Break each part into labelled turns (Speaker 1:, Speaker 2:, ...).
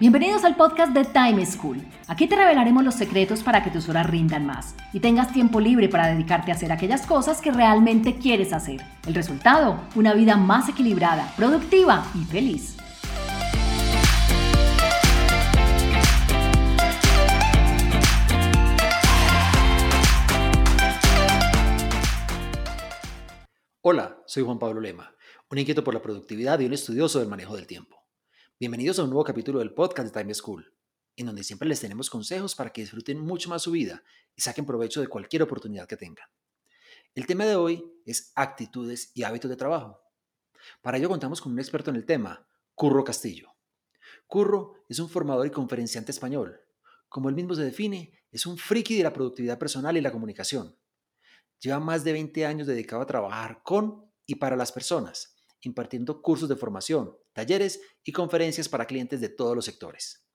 Speaker 1: Bienvenidos al podcast de Time School. Aquí te revelaremos los secretos para que tus horas rindan más y tengas tiempo libre para dedicarte a hacer aquellas cosas que realmente quieres hacer. El resultado, una vida más equilibrada, productiva y feliz.
Speaker 2: Hola, soy Juan Pablo Lema, un inquieto por la productividad y un estudioso del manejo del tiempo. Bienvenidos a un nuevo capítulo del podcast de Time School, en donde siempre les tenemos consejos para que disfruten mucho más su vida y saquen provecho de cualquier oportunidad que tengan. El tema de hoy es actitudes y hábitos de trabajo. Para ello contamos con un experto en el tema, Curro Castillo. Curro es un formador y conferenciante español. Como él mismo se define, es un friki de la productividad personal y la comunicación. Lleva más de 20 años dedicado a trabajar con y para las personas impartiendo cursos de formación, talleres y conferencias para clientes de todos los sectores.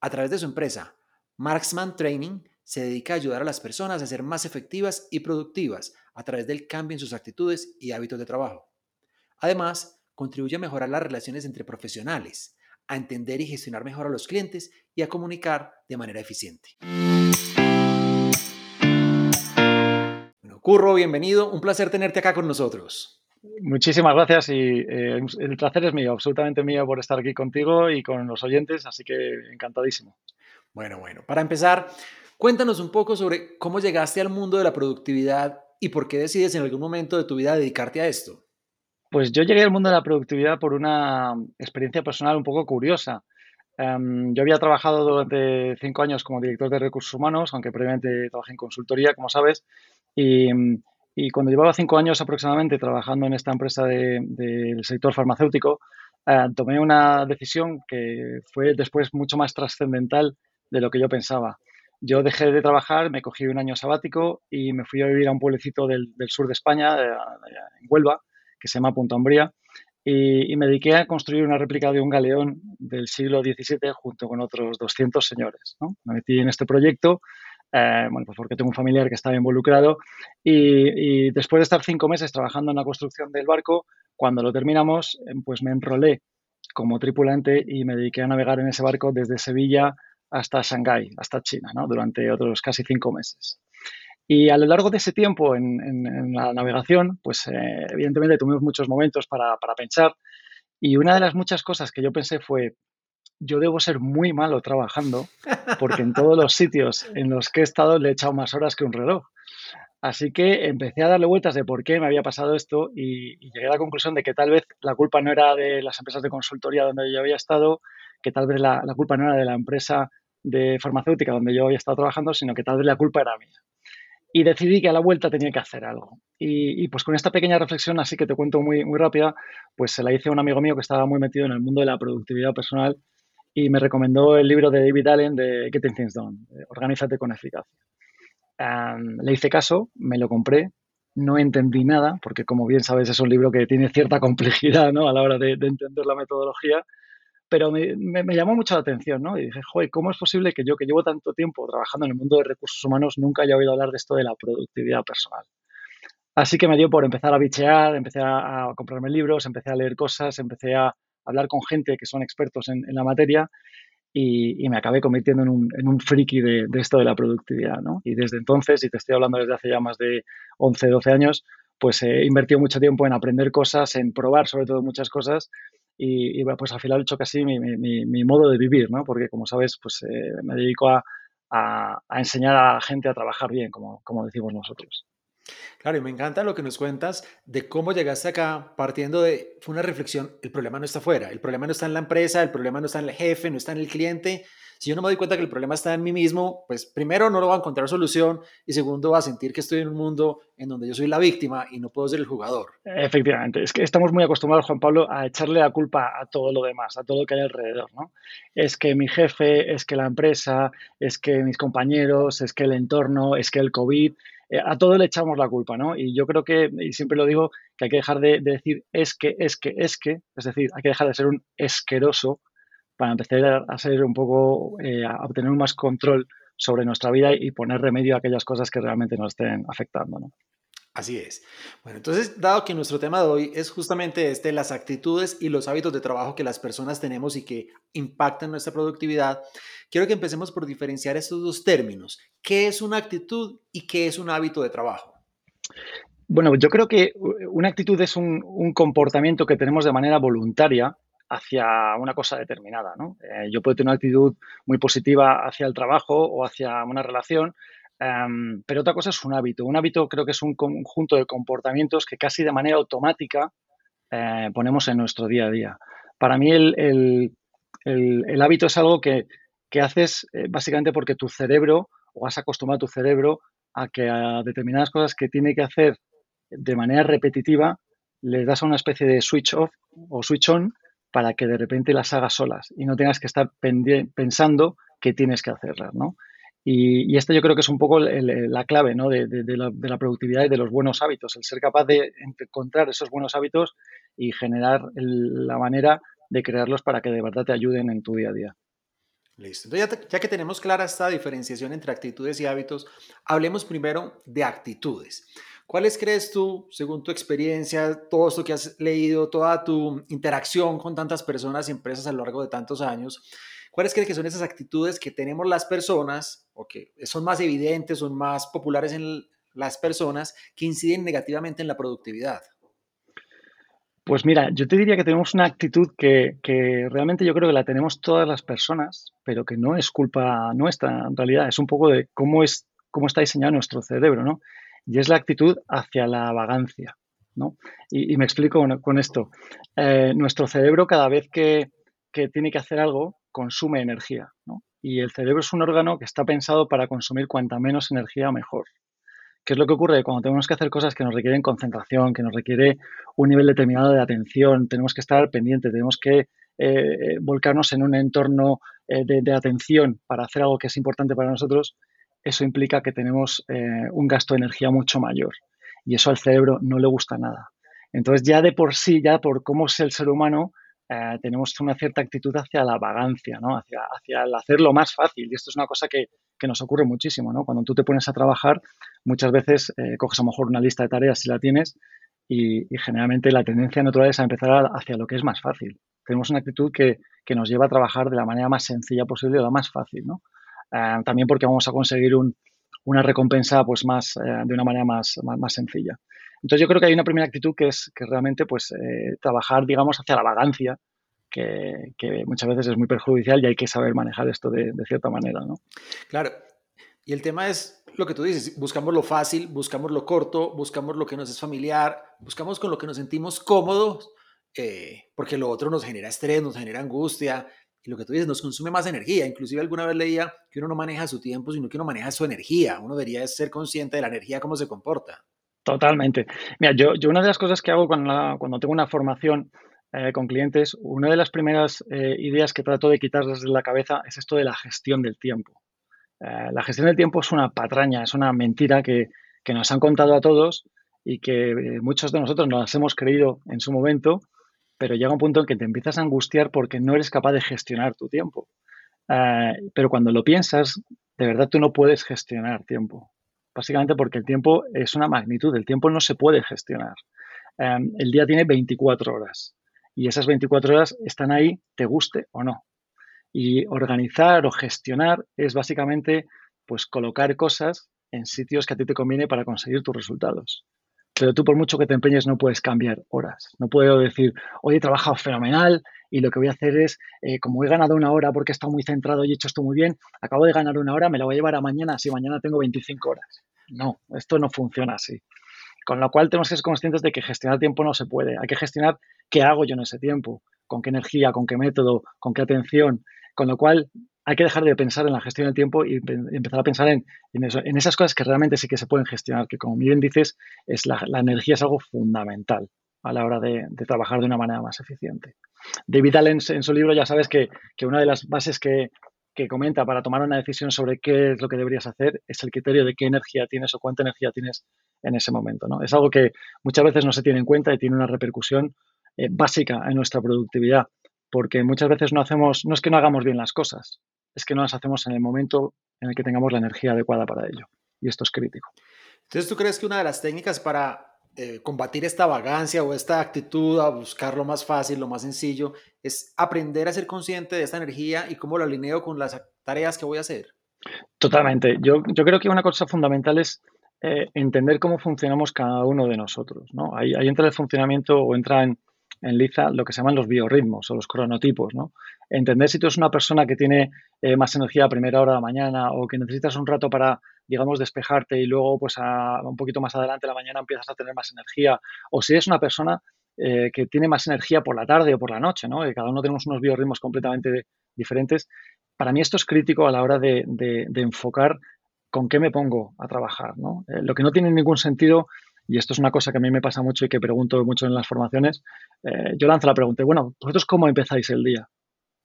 Speaker 2: A través de su empresa, Marksman Training se dedica a ayudar a las personas a ser más efectivas y productivas a través del cambio en sus actitudes y hábitos de trabajo. Además, contribuye a mejorar las relaciones entre profesionales, a entender y gestionar mejor a los clientes y a comunicar de manera eficiente. Bueno, Curro, bienvenido. Un placer tenerte acá con nosotros.
Speaker 3: Muchísimas gracias y eh, el placer es mío, absolutamente mío por estar aquí contigo y con los oyentes, así que encantadísimo.
Speaker 2: Bueno, bueno, para empezar, cuéntanos un poco sobre cómo llegaste al mundo de la productividad y por qué decides en algún momento de tu vida dedicarte a esto.
Speaker 3: Pues yo llegué al mundo de la productividad por una experiencia personal un poco curiosa. Em, yo había trabajado durante cinco años como director de recursos humanos, aunque previamente trabajé en consultoría, como sabes, y y cuando llevaba cinco años aproximadamente trabajando en esta empresa del sector farmacéutico, eh, tomé una decisión que fue después mucho más trascendental de lo que yo pensaba. Yo dejé de trabajar, me cogí un año sabático y me fui a vivir a un pueblecito del, sur de España, en Huelva, que se llama Punta Umbría, y, y, me dediqué a construir una réplica de un galeón del siglo XVII junto con otros 200 señores. ¿no? Me metí en este proyecto eh, bueno, pues porque tengo un familiar que estaba involucrado y, después de estar cinco meses trabajando en la construcción del barco, cuando lo terminamos, eh, pues me enrolé como tripulante y me dediqué a navegar en ese barco desde Sevilla hasta Shanghái, hasta China, ¿no? durante otros casi cinco meses. Y a lo largo de ese tiempo en, la navegación, pues eh, evidentemente tuvimos muchos momentos para, para pensar y una de las muchas cosas que yo pensé fue, yo debo ser muy malo trabajando porque en todos los sitios en los que he estado le he echado más horas que un reloj. Así que empecé a darle vueltas de por qué me había pasado esto y, llegué a la conclusión de que tal vez la culpa no era de las empresas de consultoría donde yo había estado, que tal vez la, culpa no era de la empresa de farmacéutica donde yo había estado trabajando, sino que tal vez la culpa era mía. Y decidí que a la vuelta tenía que hacer algo. Y, y, pues con esta pequeña reflexión, así que te cuento muy, muy rápida, pues se la hice a un amigo mío que estaba muy metido en el mundo de la productividad personal y me recomendó el libro de David Allen de Getting Things Done, Organízate con eficacia. le hice caso, me lo compré, no entendí nada, porque como bien sabes es un libro que tiene cierta complejidad ¿no? a la hora de, entender la metodología, pero me, me, llamó mucho la atención, ¿no? Y dije, joder, ¿cómo es posible que yo, que llevo tanto tiempo trabajando en el mundo de recursos humanos, nunca haya oído hablar de esto de la productividad personal? Así que me dio por empezar a bichear, empecé a comprarme libros, empecé a leer cosas, empecé a, hablar con gente que son expertos en, la materia y, me acabé convirtiendo en un, en un friki de, esto de la productividad. ¿no? Y desde entonces, y te estoy hablando desde hace ya más de 11, 12 años, pues he invertido mucho tiempo en aprender cosas, en probar sobre todo muchas cosas y, pues al final he hecho casi mi, mi, mi, modo de vivir, ¿no? porque como sabes, pues eh, me dedico a, a, a, enseñar a la gente a trabajar bien, como, como decimos nosotros.
Speaker 2: Claro, y me encanta lo que nos cuentas de cómo llegaste acá partiendo de, fue una reflexión, el problema no está afuera, el problema no está en la empresa, el problema no está en el jefe, no está en el cliente. Si yo no me doy cuenta que el problema está en mí mismo, pues primero no lo voy a encontrar solución y segundo va a sentir que estoy en un mundo en donde yo soy la víctima y no puedo ser el jugador.
Speaker 3: Efectivamente, es que estamos muy acostumbrados, Juan Pablo, a echarle la culpa a todo lo demás, a todo lo que hay alrededor, ¿no? Es que mi jefe, es que la empresa, es que mis compañeros, es que el entorno, es que el COVID, eh, a todo le echamos la culpa, ¿no? Y yo creo que, y siempre lo digo, que hay que dejar de, decir es que, es que, es que, es decir, hay que dejar de ser un esqueroso para empezar a ser un poco, eh, a obtener más control sobre nuestra vida y poner remedio a aquellas cosas que realmente nos estén afectando, ¿no?
Speaker 2: Así es. Bueno, entonces, dado que nuestro tema de hoy es justamente este, las actitudes y los hábitos de trabajo que las personas tenemos y que impactan nuestra productividad, quiero que empecemos por diferenciar estos dos términos. ¿Qué es una actitud y qué es un hábito de trabajo?
Speaker 3: Bueno, yo creo que una actitud es un, comportamiento que tenemos de manera voluntaria hacia una cosa determinada. ¿no? Eh, yo puedo tener una actitud muy positiva hacia el trabajo o hacia una relación, Pero otra cosa es un hábito. Un hábito creo que es un conjunto de comportamientos que casi de manera automática eh, ponemos en nuestro día a día. Para mí el, hábito es algo que, haces eh, básicamente porque tu cerebro o has acostumbrado a tu cerebro a que a determinadas cosas que tiene que hacer de manera repetitiva le das a una especie de switch off o switch on para que de repente las hagas solas y no tengas que estar pensando que tienes que hacerlas, ¿no? Y, esto yo creo que es un poco la clave ¿no? de, la, productividad y de los buenos hábitos, el ser capaz de encontrar esos buenos hábitos y generar la manera de crearlos para que de verdad te ayuden en tu día a día.
Speaker 2: Listo. Entonces, ya, que tenemos clara esta diferenciación entre actitudes y hábitos, hablemos primero de actitudes. ¿Cuáles crees tú, según tu experiencia, todo esto que has leído, toda tu interacción con tantas personas y empresas a lo largo de tantos años, ¿Cuáles crees que son esas actitudes que tenemos las personas o que son más evidentes, son más populares en las personas que inciden negativamente en la productividad?
Speaker 3: Pues mira, yo te diría que tenemos una actitud que, realmente yo creo que la tenemos todas las personas, pero que no es culpa nuestra en realidad, es un poco de cómo, es, cómo está diseñado nuestro cerebro, ¿no? Y es la actitud hacia la vagancia, ¿no? Y, me explico con, esto. Eh, nuestro cerebro cada vez que, que tiene que hacer algo, consume energía. ¿no? Y el cerebro es un órgano que está pensado para consumir cuanta menos energía mejor. ¿Qué es lo que ocurre? Cuando tenemos que hacer cosas que nos requieren concentración, que nos requiere un nivel determinado de atención, tenemos que estar pendientes, tenemos que eh, volcarnos en un entorno eh, de, atención para hacer algo que es importante para nosotros, eso implica que tenemos eh, un gasto de energía mucho mayor. Y eso al cerebro no le gusta nada. Entonces ya de por sí, ya por cómo es el ser humano, eh, tenemos una cierta actitud hacia la vagancia, ¿no? hacia, hacia el hacerlo más fácil. Y esto es una cosa que, nos ocurre muchísimo. ¿no? Cuando tú te pones a trabajar, muchas veces eh, coges a lo mejor una lista de tareas si la tienes y, generalmente la tendencia natural es a empezar hacia lo que es más fácil. Tenemos una actitud que, nos lleva a trabajar de la manera más sencilla posible o la más fácil. ¿no? Eh, también porque vamos a conseguir una recompensa pues, más, de una manera más, más sencilla. Entonces yo creo que hay una primera actitud que es que realmente pues eh, trabajar, digamos, hacia la vagancia, que, muchas veces es muy perjudicial y hay que saber manejar esto de, cierta manera, ¿no?
Speaker 2: Claro. Y el tema es lo que tú dices, buscamos lo fácil, buscamos lo corto, buscamos lo que nos es familiar, buscamos con lo que nos sentimos cómodos, eh, porque lo otro nos genera estrés, nos genera angustia, y lo que tú dices nos consume más energía. Inclusive alguna vez leía que uno no maneja su tiempo, sino que uno maneja su energía. Uno debería ser consciente de la energía, cómo se comporta.
Speaker 3: Totalmente. Mira, yo, una de las cosas que hago cuando, tengo una formación eh, con clientes, una de las primeras eh, ideas que trato de quitarles de la cabeza es esto de la gestión del tiempo. Eh, la gestión del tiempo es una patraña, es una mentira que, que nos han contado a todos y que muchos de nosotros nos hemos creído en su momento, pero llega un punto en que te empiezas a angustiar porque no eres capaz de gestionar tu tiempo. pero cuando lo piensas, de verdad tú no puedes gestionar tiempo básicamente porque el tiempo es una magnitud, el tiempo no se puede gestionar. Em, el día tiene 24 horas y esas 24 horas están ahí, te guste o no. Y organizar o gestionar es básicamente pues colocar cosas en sitios que a ti te conviene para conseguir tus resultados. Pero tú por mucho que te empeñes no puedes cambiar horas. No puedo decir, hoy he trabajado fenomenal y lo que voy a hacer es, eh, como he ganado una hora porque he estado muy centrado y he hecho esto muy bien, acabo de ganar una hora, me la voy a llevar a mañana si mañana tengo 25 horas. No, esto no funciona así. Con lo cual tenemos que ser conscientes de que gestionar tiempo no se puede. Hay que gestionar qué hago yo en ese tiempo, con qué energía, con qué método, con qué atención. Con lo cual hay que dejar de pensar en la gestión del tiempo y empezar a pensar en, esas cosas que realmente sí que se pueden gestionar, que como bien dices, es la, energía es algo fundamental a la hora de, trabajar de una manera más eficiente. David Allen en su libro ya sabes que una de las bases que, que comenta para tomar una decisión sobre qué es lo que deberías hacer es el criterio de qué energía tienes o cuánta energía tienes en ese momento. ¿no? Es algo que muchas veces no se tiene en cuenta y tiene una repercusión eh, básica en nuestra productividad, porque muchas veces no hacemos, no es que no hagamos bien las cosas, es que no las hacemos en el momento en el que tengamos la energía adecuada para ello. Y esto es crítico.
Speaker 2: Entonces, ¿tú crees que una de las técnicas para eh, combatir esta vagancia o esta actitud a buscar lo más fácil, lo más sencillo, es aprender a ser consciente de esta energía y cómo lo alineo con las tareas que voy a hacer?
Speaker 3: Totalmente. Yo, yo creo que una cosa fundamental es eh, entender cómo funcionamos cada uno de nosotros. ¿no? Ahí, ahí entra el funcionamiento o entra en, Liza lo que se llaman los biorritmos o los cronotipos, ¿no? Entender si tú eres una persona que tiene eh, más energía a primera hora de la mañana o que necesitas un rato para, digamos, despejarte y luego, pues, a, un poquito más adelante de la mañana empiezas a tener más energía, o si eres una persona eh, que tiene más energía por la tarde o por la noche, ¿no? cada uno tenemos unos biorritmos completamente diferentes. Para mí esto es crítico a la hora de, enfocar con qué me pongo a trabajar, ¿no? Eh, lo que no tiene ningún sentido y esto es una cosa que a mí me pasa mucho y que pregunto mucho en las formaciones, eh, yo lanzo la pregunta, bueno, ¿vosotros cómo empezáis el día?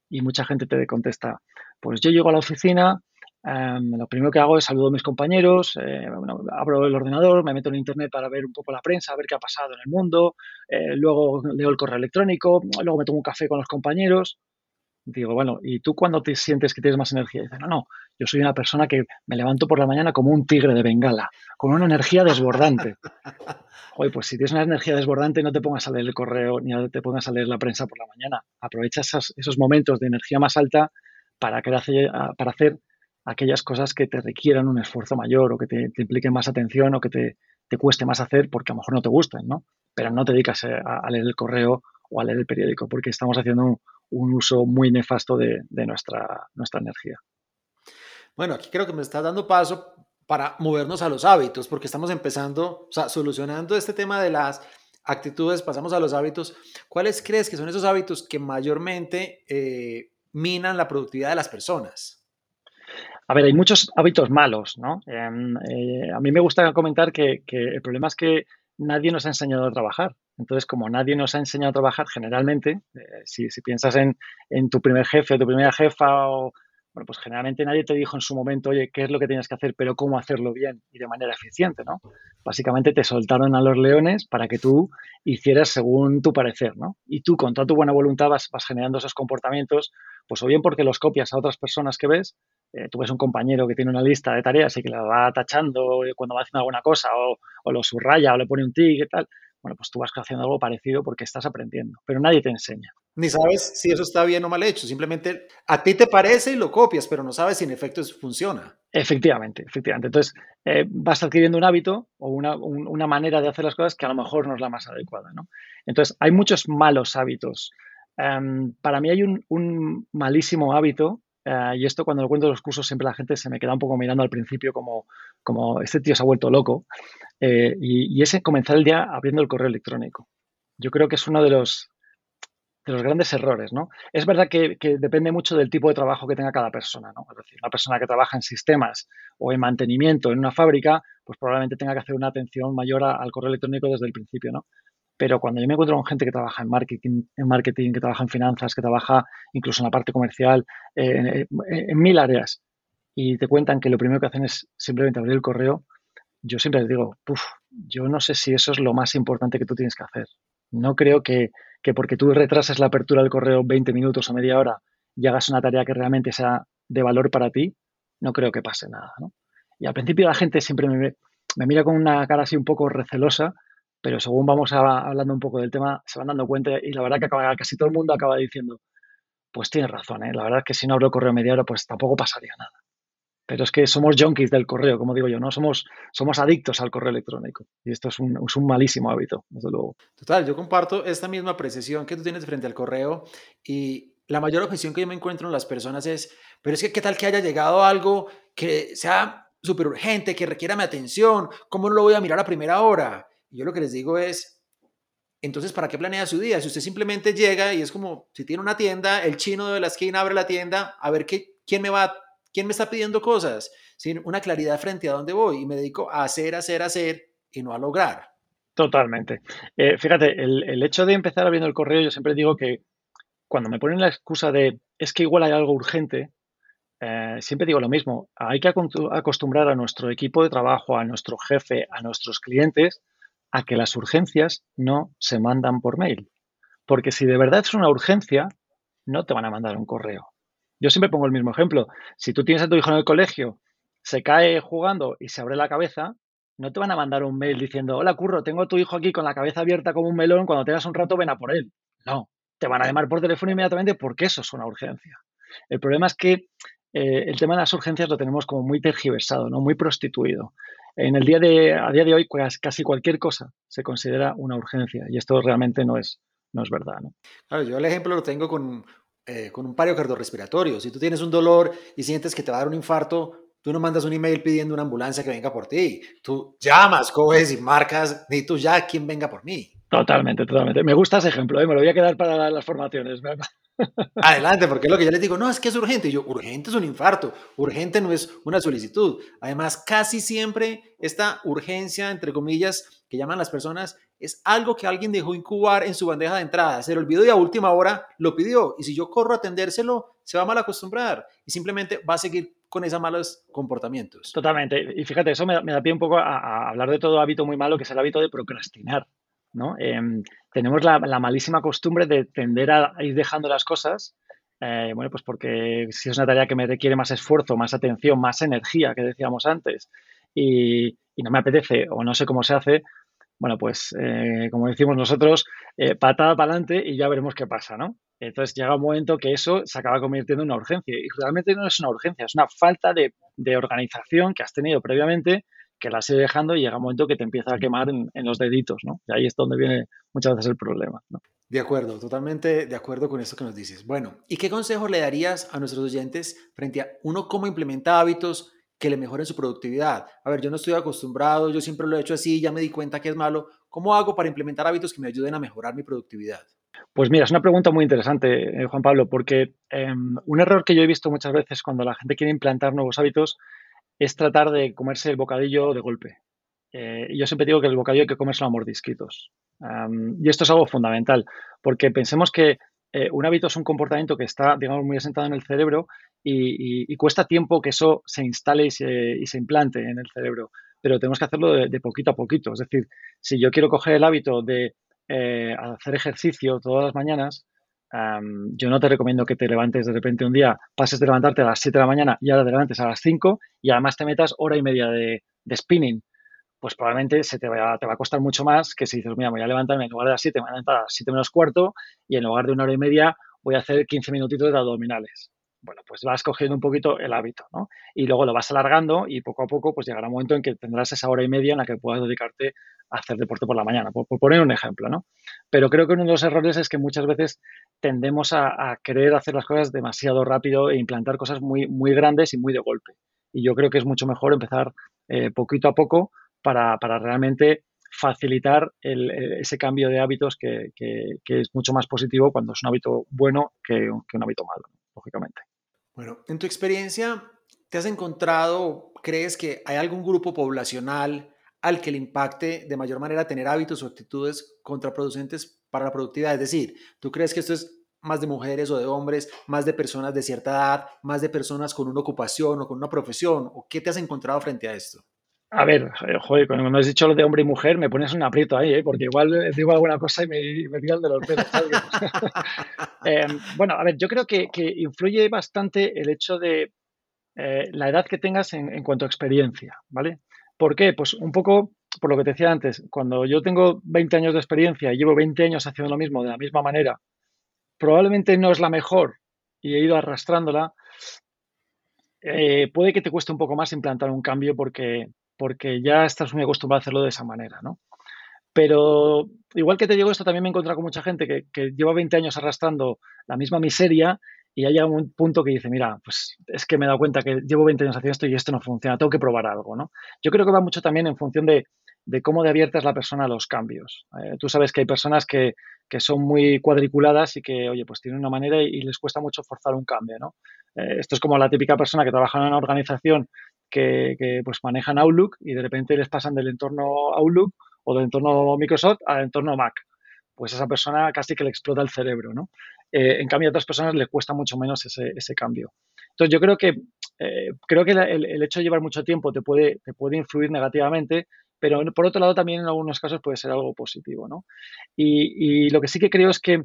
Speaker 3: Y mucha gente te contesta, pues yo llego a la oficina, em, lo primero que hago es saludo a mis compañeros, eh, abro el ordenador, me meto en internet para ver un poco la prensa, ver qué ha pasado en el mundo, eh, luego leo el correo electrónico, luego me tomo un café con los compañeros. Digo, bueno, ¿y tú cuándo te sientes que tienes más energía? dice, no, no, yo soy una persona que me levanto por la mañana como un tigre de bengala, con una energía desbordante. Oye, pues si tienes una energía desbordante, no te pongas a leer el correo ni te pongas a leer la prensa por la mañana. Aprovecha esos, momentos de energía más alta para, para hacer aquellas cosas que te requieran un esfuerzo mayor o que te, impliquen más atención o que te, cueste más hacer porque a lo mejor no te gustan, ¿no? Pero no te dedicas a, leer el correo o a leer el periódico porque estamos haciendo un, un uso muy nefasto de, nuestra, nuestra energía.
Speaker 2: Bueno, aquí creo que me estás dando paso para movernos a los hábitos, porque estamos empezando, o sea, solucionando este tema de las actitudes, pasamos a los hábitos. ¿Cuáles crees que son esos hábitos que mayormente eh, minan la productividad de las personas?
Speaker 3: A ver, hay muchos hábitos malos, ¿no? Em, eh, a mí me gusta comentar que, el problema es que nadie nos ha enseñado a trabajar. Entonces, como nadie nos ha enseñado a trabajar, generalmente, eh, si, piensas en, tu primer jefe, tu primera jefa, o, bueno, pues generalmente nadie te dijo en su momento, oye, qué es lo que tienes que hacer, pero cómo hacerlo bien y de manera eficiente, ¿no? Básicamente te soltaron a los leones para que tú hicieras según tu parecer, ¿no? Y tú, con toda tu buena voluntad, vas, vas generando esos comportamientos, pues o bien porque los copias a otras personas que ves, eh, tú ves un compañero que tiene una lista de tareas y que la va tachando cuando va haciendo alguna cosa, o, o lo subraya o le pone un tic y tal, bueno, pues tú vas haciendo algo parecido porque estás aprendiendo, pero nadie te enseña.
Speaker 2: Ni sabes si eso está bien o mal hecho, simplemente a ti te parece y lo copias, pero no sabes si en efecto eso funciona.
Speaker 3: Efectivamente, efectivamente. Entonces, eh, vas adquiriendo un hábito o una, manera de hacer las cosas que a lo mejor no es la más adecuada. ¿no? Entonces, hay muchos malos hábitos. Em, para mí hay un malísimo hábito eh, y esto cuando lo cuento en los cursos siempre la gente se me queda un poco mirando al principio como, como este tío se ha vuelto loco. Eh, y, ese comenzar el día abriendo el correo electrónico. Yo creo que es uno de los, de los grandes errores, ¿no? Es verdad que, depende mucho del tipo de trabajo que tenga cada persona, ¿no? Es decir, una persona que trabaja en sistemas o en mantenimiento en una fábrica, pues probablemente tenga que hacer una atención mayor al correo electrónico desde el principio, ¿no? Pero cuando yo me encuentro con gente que trabaja en marketing, en marketing, que trabaja en finanzas, que trabaja incluso en la parte comercial, eh, en, mil áreas, y te cuentan que lo primero que hacen es simplemente abrir el correo, yo siempre les digo, Puf, yo no sé si eso es lo más importante que tú tienes que hacer. No creo que, que porque tú retrases la apertura del correo 20 minutos o media hora y hagas una tarea que realmente sea de valor para ti, no creo que pase nada. Y al principio la gente siempre me, me mira con una cara así un poco recelosa pero según vamos hablando un poco del tema, se van dando cuenta y la verdad que casi todo el mundo acaba diciendo, pues tienes razón, ¿eh? la verdad es que si no abro correo media hora, pues tampoco pasaría nada. Pero es que somos junkies del correo, como digo yo, ¿no? Somos, somos adictos al correo electrónico. Y esto es un, es un malísimo hábito, desde luego.
Speaker 2: Total, yo comparto esta misma apreciación que tú tienes frente al correo y la mayor objeción que yo me encuentro en las personas es, pero es que qué tal que haya llegado algo que sea súper urgente, que requiera mi atención, ¿cómo no lo voy a mirar a primera hora? Yo lo que les digo es, entonces, ¿para qué planea su día? Si usted simplemente llega y es como, si tiene una tienda, el chino de la esquina abre la tienda, a ver qué, quién, me va, quién me está pidiendo cosas, sin una claridad frente a dónde voy y me dedico a hacer, hacer, hacer y no a lograr.
Speaker 3: Totalmente. Eh, fíjate, el, hecho de empezar abriendo el correo, yo siempre digo que cuando me ponen la excusa de es que igual hay algo urgente, eh, siempre digo lo mismo, hay que acostumbrar a nuestro equipo de trabajo, a nuestro jefe, a nuestros clientes, a que las urgencias no se mandan por mail. Porque si de verdad es una urgencia, no te van a mandar un correo. Yo siempre pongo el mismo ejemplo. Si tú tienes a tu hijo en el colegio, se cae jugando y se abre la cabeza, no te van a mandar un mail diciendo, hola Curro, tengo a tu hijo aquí con la cabeza abierta como un melón, cuando tengas un rato ven a por él. No, te van a llamar por teléfono inmediatamente porque eso es una urgencia. El problema es que eh, el tema de las urgencias lo tenemos como muy tergiversado, ¿no? muy prostituido. En el día de, a día de hoy, casi cualquier cosa se considera una urgencia y esto realmente no es, no es verdad. ¿no?
Speaker 2: Claro, yo el ejemplo lo tengo con, eh, con un paro cardiorrespiratorio. Si tú tienes un dolor y sientes que te va a dar un infarto, Tú no mandas un email pidiendo una ambulancia que venga por ti. Tú llamas, coges y marcas, tú ya quien venga por mí.
Speaker 3: Totalmente, totalmente. Me gusta ese ejemplo, ¿eh? me lo voy a quedar para las formaciones.
Speaker 2: Adelante, porque es lo que yo les digo, no, es que es urgente. Y yo, urgente es un infarto, urgente no es una solicitud. Además, casi siempre esta urgencia, entre comillas, que llaman las personas, es algo que alguien dejó incubar en su bandeja de entrada. Se le olvidó y a última hora lo pidió. Y si yo corro a atendérselo, se va a mal acostumbrar y simplemente va a seguir con esos malos comportamientos.
Speaker 3: Totalmente. Y fíjate, eso me, da pie un poco a, hablar de todo hábito muy malo, que es el hábito de procrastinar. ¿No? Em, tenemos la, malísima costumbre de tender a ir dejando las cosas, eh, bueno, pues porque si es una tarea que me requiere más esfuerzo, más atención, más energía, que decíamos antes, y, no me apetece o no sé cómo se hace, bueno, pues eh, como decimos nosotros, eh, patada para adelante y ya veremos qué pasa, ¿no? Entonces llega un momento que eso se acaba convirtiendo en una urgencia. Y realmente no es una urgencia, es una falta de, organización que has tenido previamente, que la has ido dejando y llega un momento que te empieza a quemar en, los deditos, ¿no? Y ahí es donde viene muchas veces el problema, ¿no?
Speaker 2: De acuerdo, totalmente de acuerdo con esto que nos dices. Bueno, ¿y qué consejo le darías a nuestros oyentes frente a uno cómo implementa hábitos que le mejoren su productividad? A ver, yo no estoy acostumbrado, yo siempre lo he hecho así, ya me di cuenta que es malo. ¿Cómo hago para implementar hábitos que me ayuden a mejorar mi productividad?
Speaker 3: Pues mira, es una pregunta muy interesante, eh, Juan Pablo, porque em, un error que yo he visto muchas veces cuando la gente quiere implantar nuevos hábitos es tratar de comerse el bocadillo de golpe. Eh, y yo siempre digo que el bocadillo hay que comerse a mordisquitos. y esto es algo fundamental, porque pensemos que eh, un hábito es un comportamiento que está, digamos, muy asentado en el cerebro y, cuesta tiempo que eso se instale y se, implante en el cerebro. Pero tenemos que hacerlo de, poquito a poquito. Es decir, si yo quiero coger el hábito de eh, hacer ejercicio todas las mañanas, yo no te recomiendo que te levantes de repente un día, pases de levantarte a las 7 de la mañana y ahora te levantes a las 5 y además te metas hora y media de, spinning. Pues probablemente se te va, te va a costar mucho más que si dices, mira, voy a levantarme en lugar de las 7, me voy a levantar a las 7 menos cuarto y en lugar de una hora y media voy a hacer 15 minutitos de abdominales bueno, pues vas cogiendo un poquito el hábito, ¿no? Y luego lo vas alargando y poco a poco pues llegará un momento en que tendrás esa hora y media en la que puedas dedicarte a hacer deporte por la mañana, por, poner un ejemplo, ¿no? Pero creo que uno de los errores es que muchas veces tendemos a, querer hacer las cosas demasiado rápido e implantar cosas muy, muy grandes y muy de golpe. Y yo creo que es mucho mejor empezar eh, poquito a poco para, realmente facilitar ese cambio de hábitos que, es mucho más positivo cuando es un hábito bueno que, que un hábito malo, lógicamente.
Speaker 2: Bueno, en tu experiencia, ¿te has encontrado, crees que hay algún grupo poblacional al que le impacte de mayor manera tener hábitos o actitudes contraproducentes para la productividad? Es decir, ¿tú crees que esto es más de mujeres o de hombres, más de personas de cierta edad, más de personas con una ocupación o con una profesión? ¿O qué te has encontrado frente a esto?
Speaker 3: A ver, eh, joder, cuando me has dicho lo de hombre y mujer, me pones un aprieto ahí, ¿eh? porque igual digo alguna cosa y me, me el de los pelos. eh, bueno, a ver, yo creo que, que influye bastante el hecho de eh, la edad que tengas en, en, cuanto a experiencia, ¿vale? ¿Por qué? Pues un poco por lo que te decía antes, cuando yo tengo 20 años de experiencia y llevo 20 años haciendo lo mismo de la misma manera, probablemente no es la mejor y he ido arrastrándola, puede que te cueste un poco más implantar un cambio porque, porque ya estás muy acostumbrado a hacerlo de esa manera, ¿no? Pero igual que te digo esto, también me he encontrado con mucha gente que, lleva 20 años arrastrando la misma miseria y hay un punto que dice, mira, pues es que me he dado cuenta que llevo 20 años haciendo esto y esto no funciona, tengo que probar algo, ¿no? Yo creo que va mucho también en función de, de cómo de abierta es la persona a los cambios. Eh, tú sabes que hay personas que, que, son muy cuadriculadas y que, oye, pues tienen una manera y, les cuesta mucho forzar un cambio, ¿no? Eh, esto es como la típica persona que trabaja en una organización que, pues manejan Outlook y de repente les pasan del entorno Outlook o del entorno Microsoft al entorno Mac. Pues esa persona casi que le explota el cerebro, ¿no? Eh, en cambio, a otras personas les cuesta mucho menos ese, ese cambio. Entonces, yo creo que, creo que el, el, hecho de llevar mucho tiempo te puede, te puede influir negativamente, pero por otro lado también en algunos casos puede ser algo positivo, ¿no? Y, lo que sí que creo es que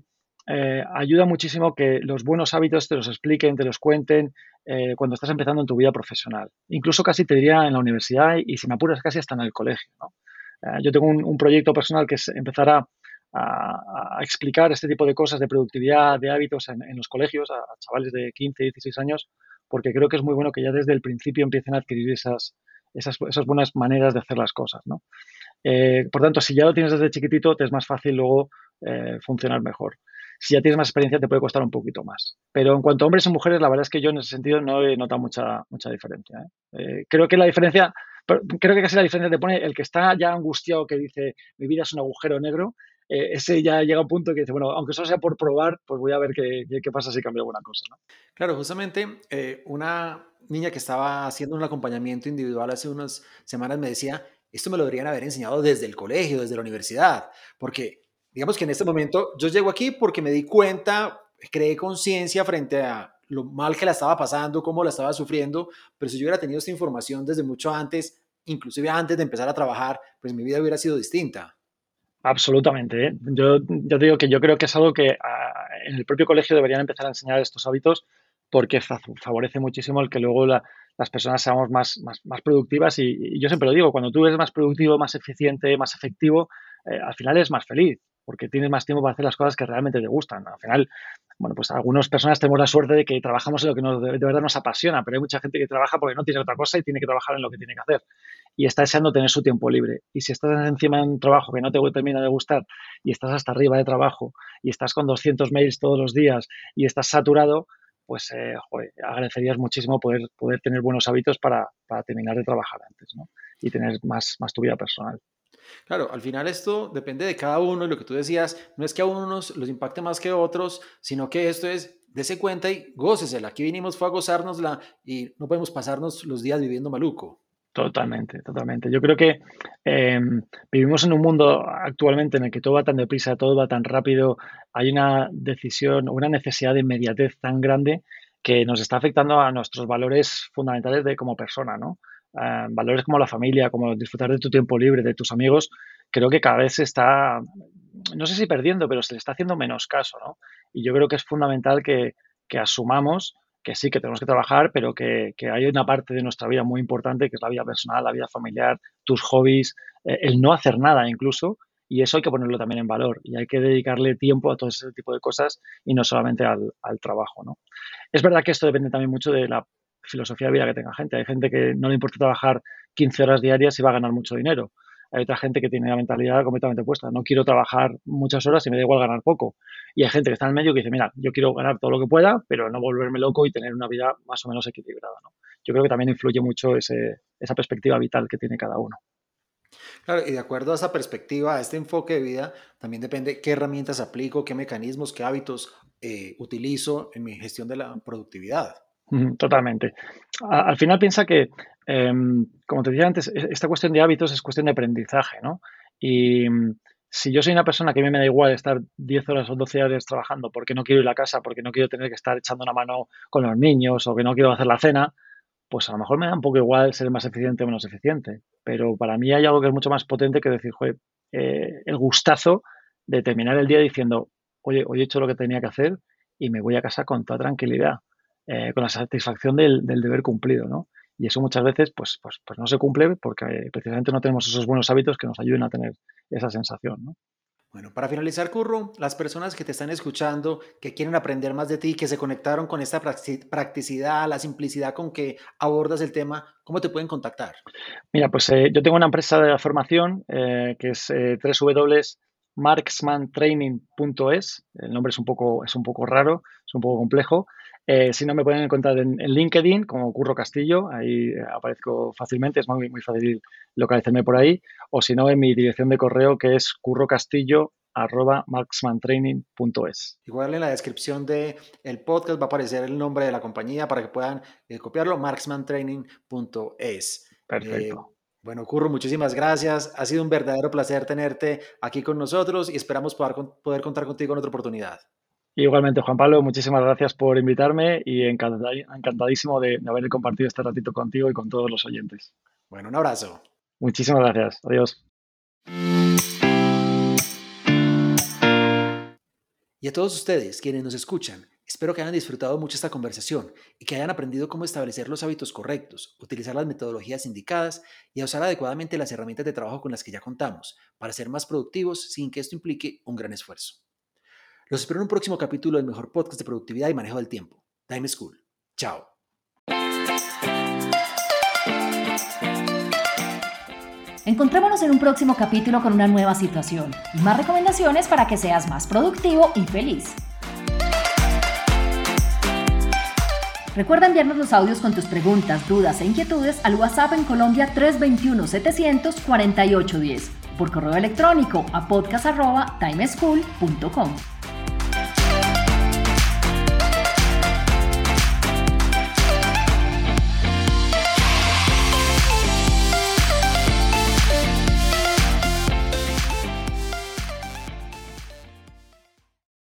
Speaker 3: eh, ayuda muchísimo que los buenos hábitos te los expliquen, te los cuenten, eh, cuando estás empezando en tu vida profesional. Incluso casi te diría en la universidad y, si me apuras casi hasta en el colegio. Eh, yo tengo un, proyecto personal que es empezar a, explicar este tipo de cosas de productividad, de hábitos en, los colegios a, chavales de 15, 16 años, porque creo que es muy bueno que ya desde el principio empiecen a adquirir esas, buenas maneras de hacer las cosas. Eh, por tanto, si ya lo tienes desde chiquitito, te es más fácil luego funcionar mejor. Si ya tienes más experiencia, te puede costar un poquito más. Pero en cuanto a hombres y mujeres, la verdad es que yo en ese sentido no he notado mucha, mucha diferencia. ¿eh? Eh, creo que la diferencia, creo que casi la diferencia te pone el que está ya angustiado, que dice, mi vida es un agujero negro, eh, ese ya llega a un punto que dice, bueno, aunque solo sea por probar, pues voy a ver qué, qué, pasa si cambio alguna cosa.
Speaker 2: Claro, justamente una niña que estaba haciendo un acompañamiento individual hace unas semanas me decía, esto me lo deberían haber enseñado desde el colegio, desde la universidad, porque digamos que en este momento yo llego aquí porque me di cuenta, creé conciencia frente a lo mal que la estaba pasando, cómo la estaba sufriendo, pero si yo hubiera tenido esta información desde mucho antes, inclusive antes de empezar a trabajar, pues mi vida hubiera sido distinta.
Speaker 3: Absolutamente. ¿eh? Yo, yo digo que yo creo que es algo que ah, en el propio colegio deberían empezar a enseñar estos hábitos porque favorece muchísimo el que luego las personas seamos más, más, más productivas y, yo siempre lo digo, cuando tú eres más productivo, más eficiente, más efectivo, eh, al final es más feliz porque tienes más tiempo para hacer las cosas que realmente te gustan. Al final, bueno, pues algunas personas tenemos la suerte de que trabajamos en lo que nos, de, verdad nos apasiona, pero hay mucha gente que trabaja porque no tiene otra cosa y tiene que trabajar en lo que tiene que hacer. Y está deseando tener su tiempo libre. Y si estás encima de un trabajo que no te termina de gustar y estás hasta arriba de trabajo y estás con 200 mails todos los días y estás saturado, pues eh, agradecerías muchísimo poder, poder tener buenos hábitos para, para terminar de trabajar antes ¿no? y tener más, más tu vida personal.
Speaker 2: Claro, al final esto depende de cada uno y lo que tú decías, no es que a unos los impacte más que a otros, sino que esto es, dése cuenta y gócesela. Aquí vinimos fue a gozárnosla y no podemos pasarnos los días viviendo maluco.
Speaker 3: Totalmente, totalmente. Yo creo que em, vivimos en un mundo actualmente en el que todo va tan deprisa, todo va tan rápido, hay una decisión, una necesidad de inmediatez tan grande que nos está afectando a nuestros valores fundamentales de como persona, ¿no? Eh, valores como la familia, como disfrutar de tu tiempo libre, de tus amigos, creo que cada vez se está, no sé si perdiendo, pero se le está haciendo menos caso, ¿no? Y yo creo que es fundamental que, asumamos que sí, que tenemos que trabajar, pero que, hay una parte de nuestra vida muy importante, que es la vida personal, la vida familiar, tus hobbies, eh, el no hacer nada incluso, y eso hay que ponerlo también en valor y hay que dedicarle tiempo a todo ese tipo de cosas y no solamente al, al trabajo, ¿no? Es verdad que esto depende también mucho de la filosofía de vida que tenga gente. Hay gente que no le importa trabajar 15 horas diarias y va a ganar mucho dinero. Hay otra gente que tiene la mentalidad completamente puesta. No quiero trabajar muchas horas y me da igual ganar poco. Y hay gente que está en el medio que dice, mira, yo quiero ganar todo lo que pueda, pero no volverme loco y tener una vida más o menos equilibrada. Yo creo que también influye mucho esa perspectiva vital que tiene cada uno.
Speaker 2: Claro, y de acuerdo a esa perspectiva, a este enfoque de vida, también depende qué herramientas aplico, qué mecanismos, qué hábitos eh, utilizo en mi gestión de la productividad.
Speaker 3: Totalmente. al final piensa que, em, como te decía antes, e, esta cuestión de hábitos es cuestión de aprendizaje, ¿no? Y mm, si yo soy una persona que a mí me da igual estar 10 horas o 12 horas trabajando porque no quiero ir a casa, porque no quiero tener que estar echando una mano con los niños o que no quiero hacer la cena, pues a lo mejor me da un poco igual ser más eficiente o menos eficiente. Pero para mí hay algo que es mucho más potente que decir, joder, eh, el gustazo de terminar el día diciendo, oye, hoy he hecho lo que tenía que hacer y me voy a casa con toda tranquilidad. Eh, con la satisfacción del, deber cumplido, ¿no? Y eso muchas veces pues, pues, pues no se cumple porque precisamente no tenemos esos buenos hábitos que nos ayuden a tener esa sensación, ¿no?
Speaker 2: Bueno, para finalizar, Curro, las personas que te están escuchando, que quieren aprender más de ti, que se conectaron con esta practicidad, la simplicidad con que abordas el tema, ¿cómo te pueden contactar?
Speaker 3: Mira, pues eh, yo tengo una empresa de formación eh, que es eh, www.marksmantraining.es. El nombre es un, poco, es un poco raro, es un poco complejo, eh, si no, me pueden encontrar en, LinkedIn como Curro Castillo, ahí eh, aparezco fácilmente, es muy, muy fácil localizarme por ahí, o si no, en mi dirección de correo que es currocastillo.marksmantraining.es.
Speaker 2: Igual en la descripción del el podcast va a aparecer el nombre de la compañía para que puedan eh, copiarlo, marksmantraining.es.
Speaker 3: Perfecto.
Speaker 2: bueno, Curro, muchísimas gracias. Ha sido un verdadero placer tenerte aquí con nosotros y esperamos poder, poder contar contigo en otra oportunidad.
Speaker 3: Igualmente, Juan Pablo, muchísimas gracias por invitarme y encantadísimo de, haber compartido este ratito contigo y con todos los oyentes.
Speaker 2: Bueno, un abrazo.
Speaker 3: Muchísimas gracias. Adiós.
Speaker 2: Y a todos ustedes, quienes nos escuchan, Espero que hayan disfrutado mucho esta conversación y que hayan aprendido cómo establecer los hábitos correctos, utilizar las metodologías indicadas y usar adecuadamente las herramientas de trabajo con las que ya contamos para ser más productivos sin que esto implique un gran esfuerzo. Los espero en un próximo capítulo del mejor podcast de productividad y manejo del tiempo, Time School. Chao.
Speaker 1: Encontrémonos en un próximo capítulo con una nueva situación y más recomendaciones para que seas más productivo y feliz. Recuerda enviarnos los audios con tus preguntas, dudas e inquietudes al WhatsApp en Colombia 321-700-4810 por correo electrónico a podcast.timeschool.com.